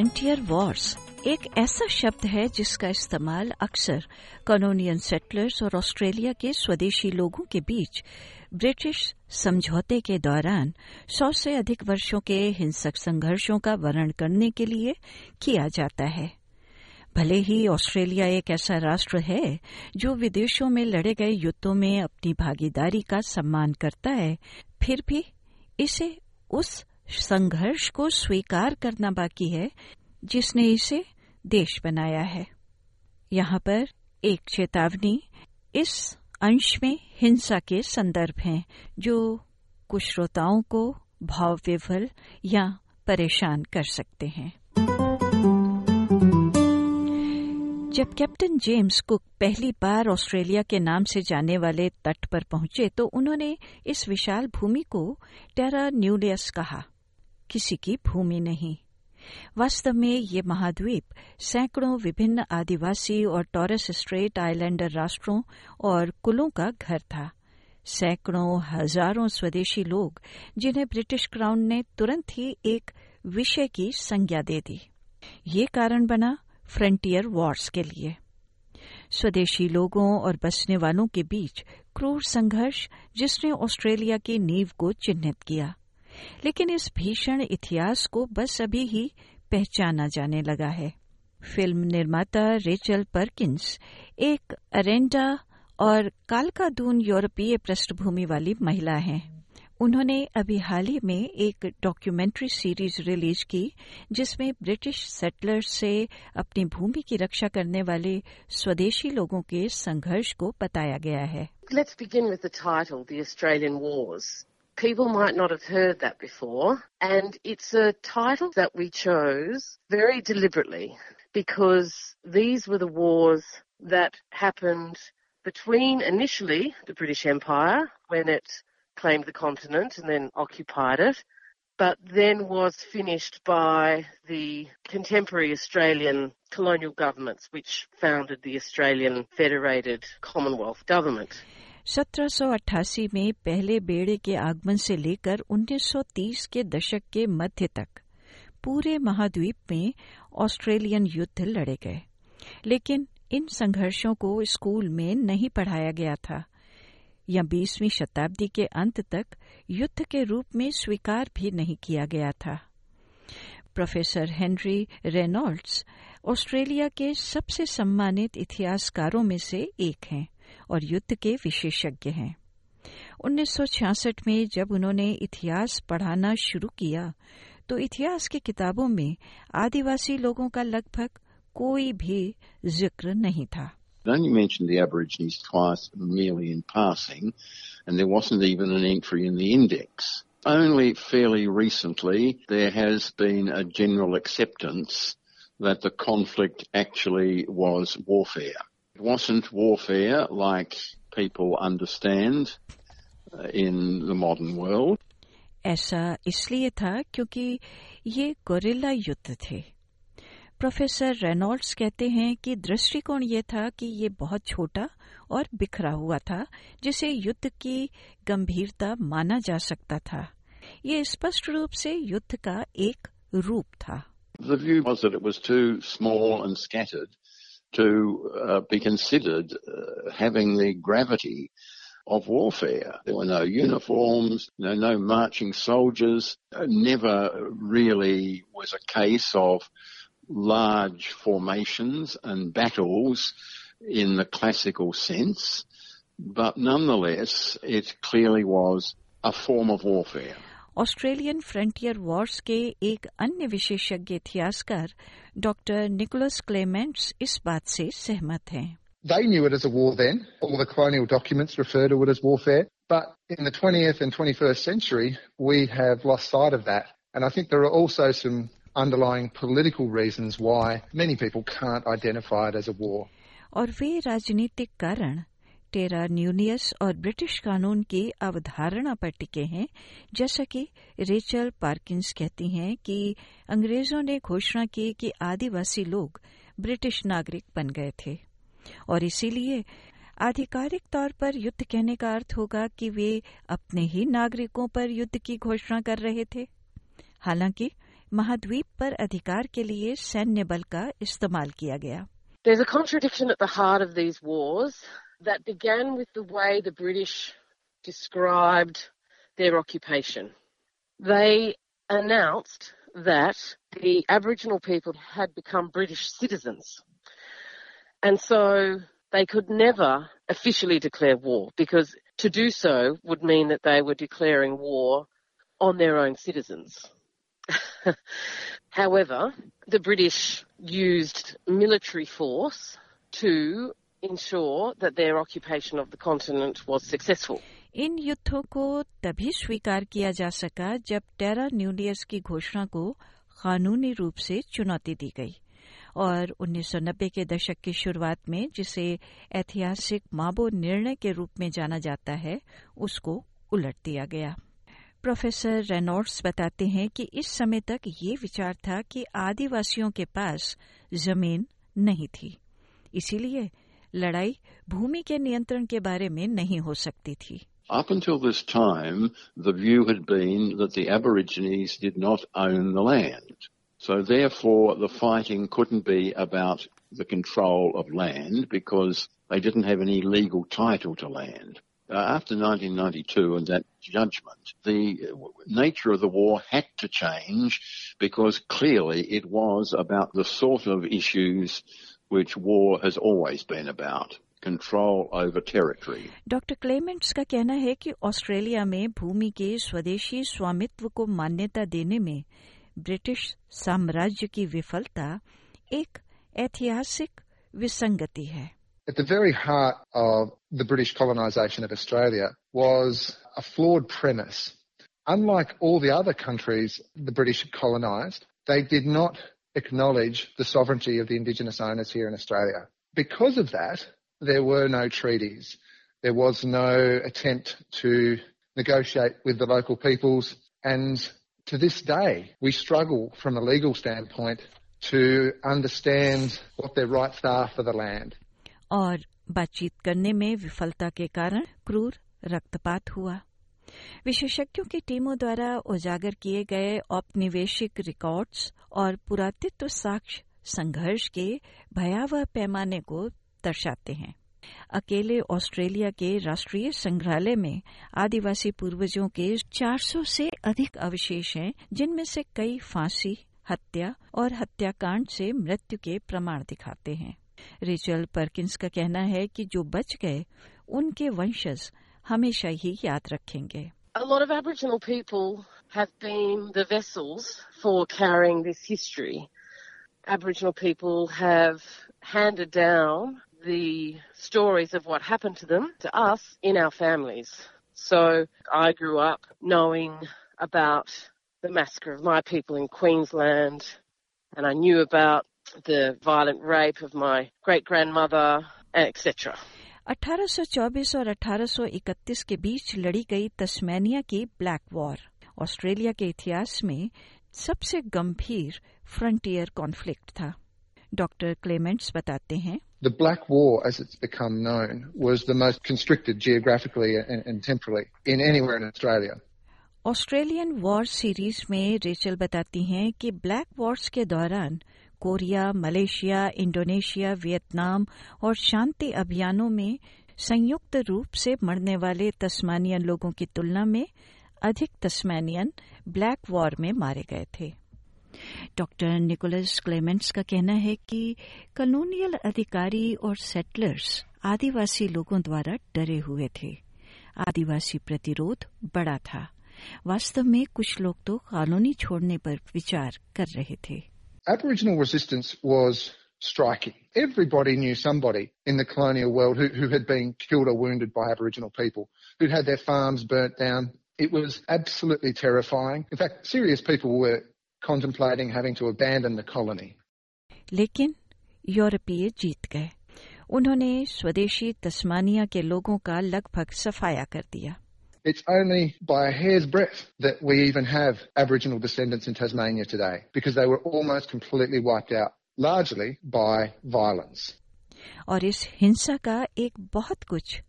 Frontier Wars एक ऐसा शब्द है जिसका इस्तेमाल अक्सर कॉलोनियन सेटलर्स और ऑस्ट्रेलिया के स्वदेशी लोगों के बीच ब्रिटिश समझौते के दौरान सौ से अधिक वर्षों के हिंसक संघर्षों का वर्णन करने के लिए किया जाता है। भले ही ऑस्ट्रेलिया एक ऐसा राष्ट्र है जो विदेशों में लड़े गए युद्धों में अपनी भागीदारी का सम्मान करता है, फिर भी इसे उस संघर्ष को स्वीकार करना बाकी है, जिसने इसे देश बनाया है। यहाँ पर एक चेतावनी, इस अंश में हिंसा के संदर्भ हैं, जो कुछ श्रोताओं को भाव विफल या परेशान कर सकते हैं। जब कैप्टन जेम्स कुक पहली बार ऑस्ट्रेलिया के नाम से जाने वाले तट पर पहुँचे तो उन्होंने इस विशाल भूमि को टेरा न्यूलियस कहा। किसी की भूमि नहीं। वास्तव में ये महाद्वीप सैकड़ों विभिन्न आदिवासी और टॉरस स्ट्रेट आइलैंडर राष्ट्रों और कुलों का घर था। सैकड़ों, हज़ारों स्वदेशी लोग जिन्हें ब्रिटिश क्राउन ने तुरंत ही एक विषय की संज्ञा दे दी। ये कारण बना फ्रंटियर वॉर्स के लिए। स्वदेशी लोगों और बसने वालों के बीच क्रूर संघर्ष जिसने ऑस्ट्रेलिया की नींव को चिन्हित किया। लेकिन इस भीषण इतिहास को बस अभी ही पहचाना जाने लगा है। फ़िल्म निर्माता रेचल परकिंस एक अरेंडा और कालकादून यूरोपीय पृष्ठभूमि वाली महिला हैं। उन्होंने अभी हाल ही में एक डॉक्यूमेंट्री सीरीज़ रिलीज़ की जिसमें ब्रिटिश सेटलर्स से अपनी भूमि की रक्षा करने वाले स्वदेशी लोगों के संघर्ष को बताया गया है। Let's begin with the title, The Australian Wars. People might not have heard that before, and it's a title that we chose very deliberately because these were the wars that happened between initially the British Empire when it claimed the continent and then occupied it, but then was finished by the contemporary Australian colonial governments, which founded the Australian Federated Commonwealth Government. 1788 में पहले बेड़े के आगमन से लेकर 1930 के दशक के मध्य तक पूरे महाद्वीप में ऑस्ट्रेलियन युद्ध लड़े गए। लेकिन इन संघर्षों को स्कूल में नहीं पढ़ाया गया था। या बीसवीं शताब्दी के अंत तक युद्ध के रूप में स्वीकार भी नहीं किया गया था। प्रोफेसर हेनरी रेनॉल्ड्स ऑस्ट्रेलिया के सबसे सम्मानित इतिहासकारों में से एक हैं। और युद्ध के विशेषज्ञ हैं 1966 में जब उन्होंने इतिहास पढ़ाना शुरू किया तो इतिहास की किताबों में आदिवासी लोगों का लगभग कोई भी ज़िक्र नहीं था It only mentioned the Aborigines twice, merely in passing, and there wasn't even an entry in the index. Only fairly recently there has been a general acceptance that the conflict actually was warfare. wasn't warfare like people understand uh, in the modern world. ऐसा इसलिए था क्योंकि ये gorilla युद्ध थे। Professor Reynolds कहते हैं कि दृष्टिकोण यह था कि ये बहुत छोटा और बिखरा हुआ था जिसे युद्ध की गंभीरता माना जा सकता था। ये स्पष्ट रूप से युद्ध का एक रूप था। The view was that it was too small and scattered to uh, be considered uh, having the gravity of warfare. There were no uniforms, no, no marching soldiers. Never really was a case of large formations and battles in the classical sense, but nonetheless, it clearly was a form of warfare. Australian frontier wars के एक अन्य विशेषज्ञ इतिहासकार doctor Nicholas Clements इस बात से सहमत हैं They knew it as a war then. All the colonial documents refer to it as warfare. But in the 20th and 21st century, we have lost sight of that. And I think there are also some underlying political reasons why many people can't identify it as a war. और वे राजनीतिक कारण टेरा न्यूनियस और British कानून की अवधारणा पर टिके हैं, जैसा कि रेचल पार्किंस कहती हैं कि अंग्रेज़ों ने घोषणा की कि आदिवासी लोग ब्रिटिश नागरिक बन गए थे। और इसीलिए आधिकारिक तौर पर युद्ध कहने का अर्थ होगा कि वे अपने ही नागरिकों पर युद्ध की घोषणा कर रहे थे। हालाँकि महाद्वीप पर अधिकार के लिए सैन्य बल का इस्तेमाल किया गया। There's a contradiction at the heart of these wars that began with the way the British described their occupation. They announced that the Aboriginal people had become British citizens. And so they could never officially declare war because to do so would mean that they were declaring war on their own citizens. However, the British used military force to ensure that their occupation of the continent was successful. इन युद्धों को तभी स्वीकार किया जा सका जब टेरा न्यूलियस की घोषणा को कानूनी रूप से चुनौती दी गई और 1990 के दशक की शुरुआत में जिसे ऐतिहासिक माबो निर्णय के रूप में जाना जाता है, उसको उलट दिया गया प्रोफेसर रेनॉल्ड्स बताते हैं कि इस समय तक ये विचार था कि आदिवासियों के पास ज़मीन नहीं थी इसीलिए लड़ाई भूमि के नियंत्रण के बारे में नहीं हो सकती थी Up until this time, the view had been that the Aborigines did not own the land. So therefore, the fighting couldn't be about the control of land because they didn't have any legal title to land. Uh, after 1992 and that judgment, the nature of the war had to change because clearly it was about the sort of issues which war has always been about. Control over territory. Doctor Clements का कहना है कि Australia में भूमि के स्वदेशी स्वामित्व को मान्यता देने में ब्रिटिश साम्राज्य की विफलता एक ऐतिहासिक विसंगति है At the very heart of the British colonisation of Australia was a flawed premise. Unlike all the other countries the British had colonised, they did not acknowledge the sovereignty of the Indigenous owners here in Australia. Because of that, there were no treaties. There was no attempt to negotiate with the local peoples. And to this day, we struggle from a legal standpoint to understand what their rights are for the land. और बातचीत करने में विफलता के कारण क्रूर रक्तपात हुआ विशेषज्ञों की टीमों द्वारा उजागर किए गए औपनिवेशिक रिकॉर्ड्स और पुरातत्व साक्ष्य संघर्ष के भयावह पैमाने को दर्शाते हैं। अकेले ऑस्ट्रेलिया के राष्ट्रीय संग्रहालय में आदिवासी पूर्वजों के 400 से अधिक अवशेष हैं, जिनमें से कई फांसी, हत्या और हत्याकांड से मृत्यु के प्रमाण दिखाते हैं। रेचल परकिंस का कहना है कि जो बच गए, उनके वंशज हमेशा ही याद रखेंगे A lot of Aboriginal people have been the vessels for carrying this history. Aboriginal people have handed down the stories of what happened to them to us in our families. So I grew up knowing about the massacre of my people in Queensland and I knew about the violent rape of my great grandmother, etc. 1824 और 1831 के बीच लड़ी गई तस्मेनिया की black war Australia के इतिहास में सबसे गंभीर फ्रंटियर कॉन्फ्लिक्ट था डॉक्टर क्लेमेंट्स बताते हैं The Black War, as it's become known, was the most constricted geographically and, and temporally in anywhere in Australia. Australian war series में रेचल बताती हैं कि ब्लैक वॉर्स के दौरान कोरिया, मलेशिया, इंडोनेशिया, वियतनाम और शांति अभियानों में संयुक्त रूप से मरने वाले तस्मानियन लोगों की तुलना में अधिक तस्मानियन ब्लैक वॉर में मारे गए थे। डॉक्टर निकोलस क्लेमेंट्स का कहना है कि कॉलोनियल अधिकारी और सेटलर्स आदिवासी लोगों द्वारा डरे हुए थे। आदिवासी प्रतिरोध बड़ा था। वास्तव में कुछ लोग तो कॉलोनी छोड़ने पर विचार कर रहे थे। Aboriginal resistance was striking. Everybody knew somebody in the colonial world who, who had been killed or wounded by Aboriginal people, who'd had their farms burnt down. It was absolutely terrifying. In fact, serious people were contemplating having to abandon the colony. लेकिन यूरोपीय जीत गए उन्होंने स्वदेशी Tasmania के लोगों का लगभग सफाया कर दिया It's only by a hair's breadth that we even have Aboriginal descendants in Tasmania today, because they were almost completely wiped out, largely by violence. और इस हिंसा का एक बहुत कुछ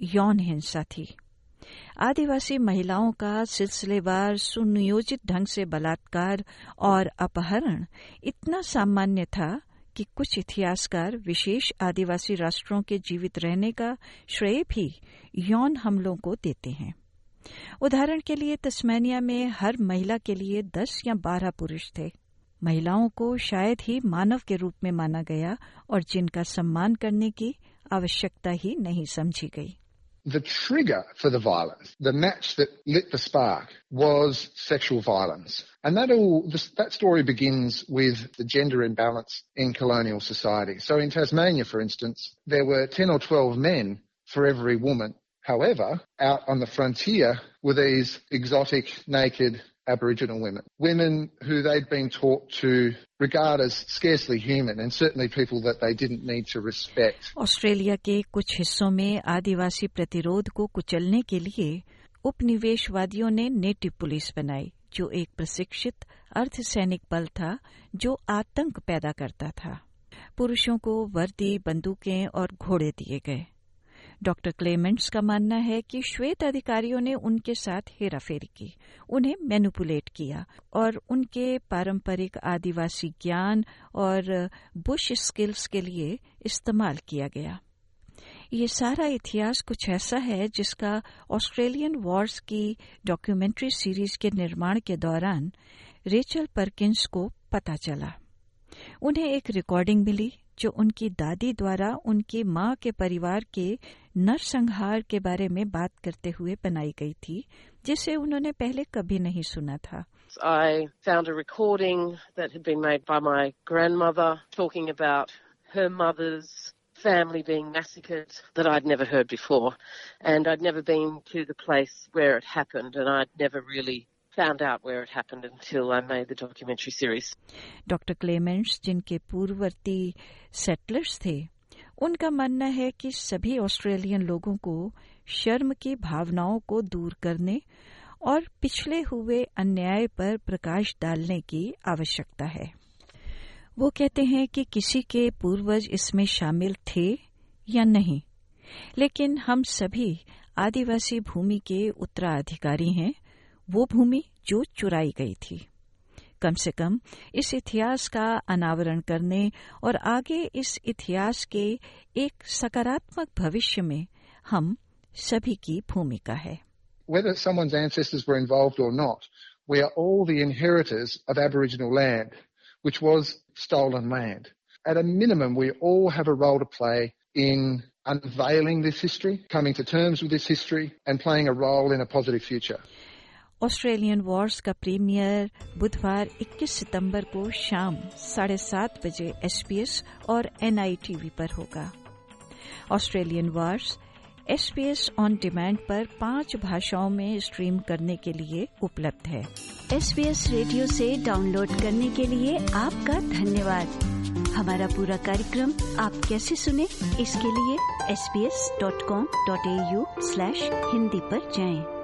यौन हिंसा थी आदिवासी महिलाओं का सिलसिलेवार सुनियोजित ढंग से बलात्कार और अपहरण इतना सामान्य था कि कुछ इतिहासकार विशेष आदिवासी राष्ट्रों के जीवित रहने का श्रेय भी यौन हमलों को देते हैं। उदाहरण के लिए तस्मैनिया में हर महिला के लिए दस या बारह पुरुष थे। महिलाओं को शायद ही मानव के रूप में माना गया और जिनका सम्मान करने की आवश्यकता ही नहीं समझी गई। The trigger for the violence, the match that lit the spark, was sexual violence. And that all, that story begins with the gender imbalance in colonial society. So in Tasmania, for instance, there were 10 or 12 men for every woman. However, out on the frontier were these exotic, naked Aboriginal women, women who they'd been taught to regard as scarcely human and certainly people that they didn't need to respect. Australia के कुछ हिस्सों में आदिवासी प्रतिरोध को कुचलने के लिए उपनिवेशवादियों ने नेटिव पुलिस बनाई जो एक प्रशिक्षित अर्धसैनिक बल था जो आतंक पैदा करता था पुरुषों को वर्दी बंदूकें और घोड़े दिए गए डॉक्टर क्लेमेंट्स का मानना है कि श्वेत अधिकारियों ने उनके साथ हेराफेरी की, उन्हें मैनुपुलेट किया और उनके पारंपरिक आदिवासी ज्ञान और बुश स्किल्स के लिए इस्तेमाल किया गया। ये सारा इतिहास कुछ ऐसा है जिसका ऑस्ट्रेलियन वॉर्स की डॉक्यूमेंट्री सीरीज़ के निर्माण के दौरान रेचल परकिंस को पता चला। उन्हें एक रिकॉर्डिंग मिली जो उनकी दादी द्वारा उनकी माँ के परिवार के नरसंहार के बारे में बात करते हुए बनाई गई थी जिसे उन्होंने पहले कभी नहीं सुना था I found a recording that had been made by my grandmother talking about her mother's family being massacred that I'd never heard before. And I'd never been to the place where it happened, and I'd never really found out where it happened until I made the documentary series. Doctor Clements जिनके पूर्ववर्ती settlers थे, उनका मानना है कि सभी Australian लोगों को शर्म की भावनाओं को दूर करने और पिछले हुए अन्याय पर प्रकाश डालने की आवश्यकता है वो कहते हैं कि किसी के पूर्वज इसमें शामिल थे या नहीं, लेकिन हम सभी आदिवासी भूमि के उत्तराधिकारी हैं वो भूमि जो चुराई गई थी कम से कम इस इतिहास का अनावरण करने और आगे इस इतिहास के एक सकारात्मक भविष्य में हम सभी की भूमिका है Whether someone's ancestors were involved or not, we are all the inheritors of Aboriginal land, which was stolen land. At a minimum, we all have a role to play in unveiling this history, coming to terms with this history, and playing a role in a positive future. Australian wars का premiere बुधवार 21 सितंबर को शाम साढ़े सात बजे SPS और NITV पर होगा। Australian wars SBS on demand पर पाँच भाषाओं में स्ट्रीम करने के लिए उपलब्ध है। एसबीएस रेडियो से डाउनलोड करने के लिए आपका धन्यवाद। हमारा पूरा कार्यक्रम आप कैसे सुने, इसके लिए sbs.com.au/हिंदी पर जाएँ।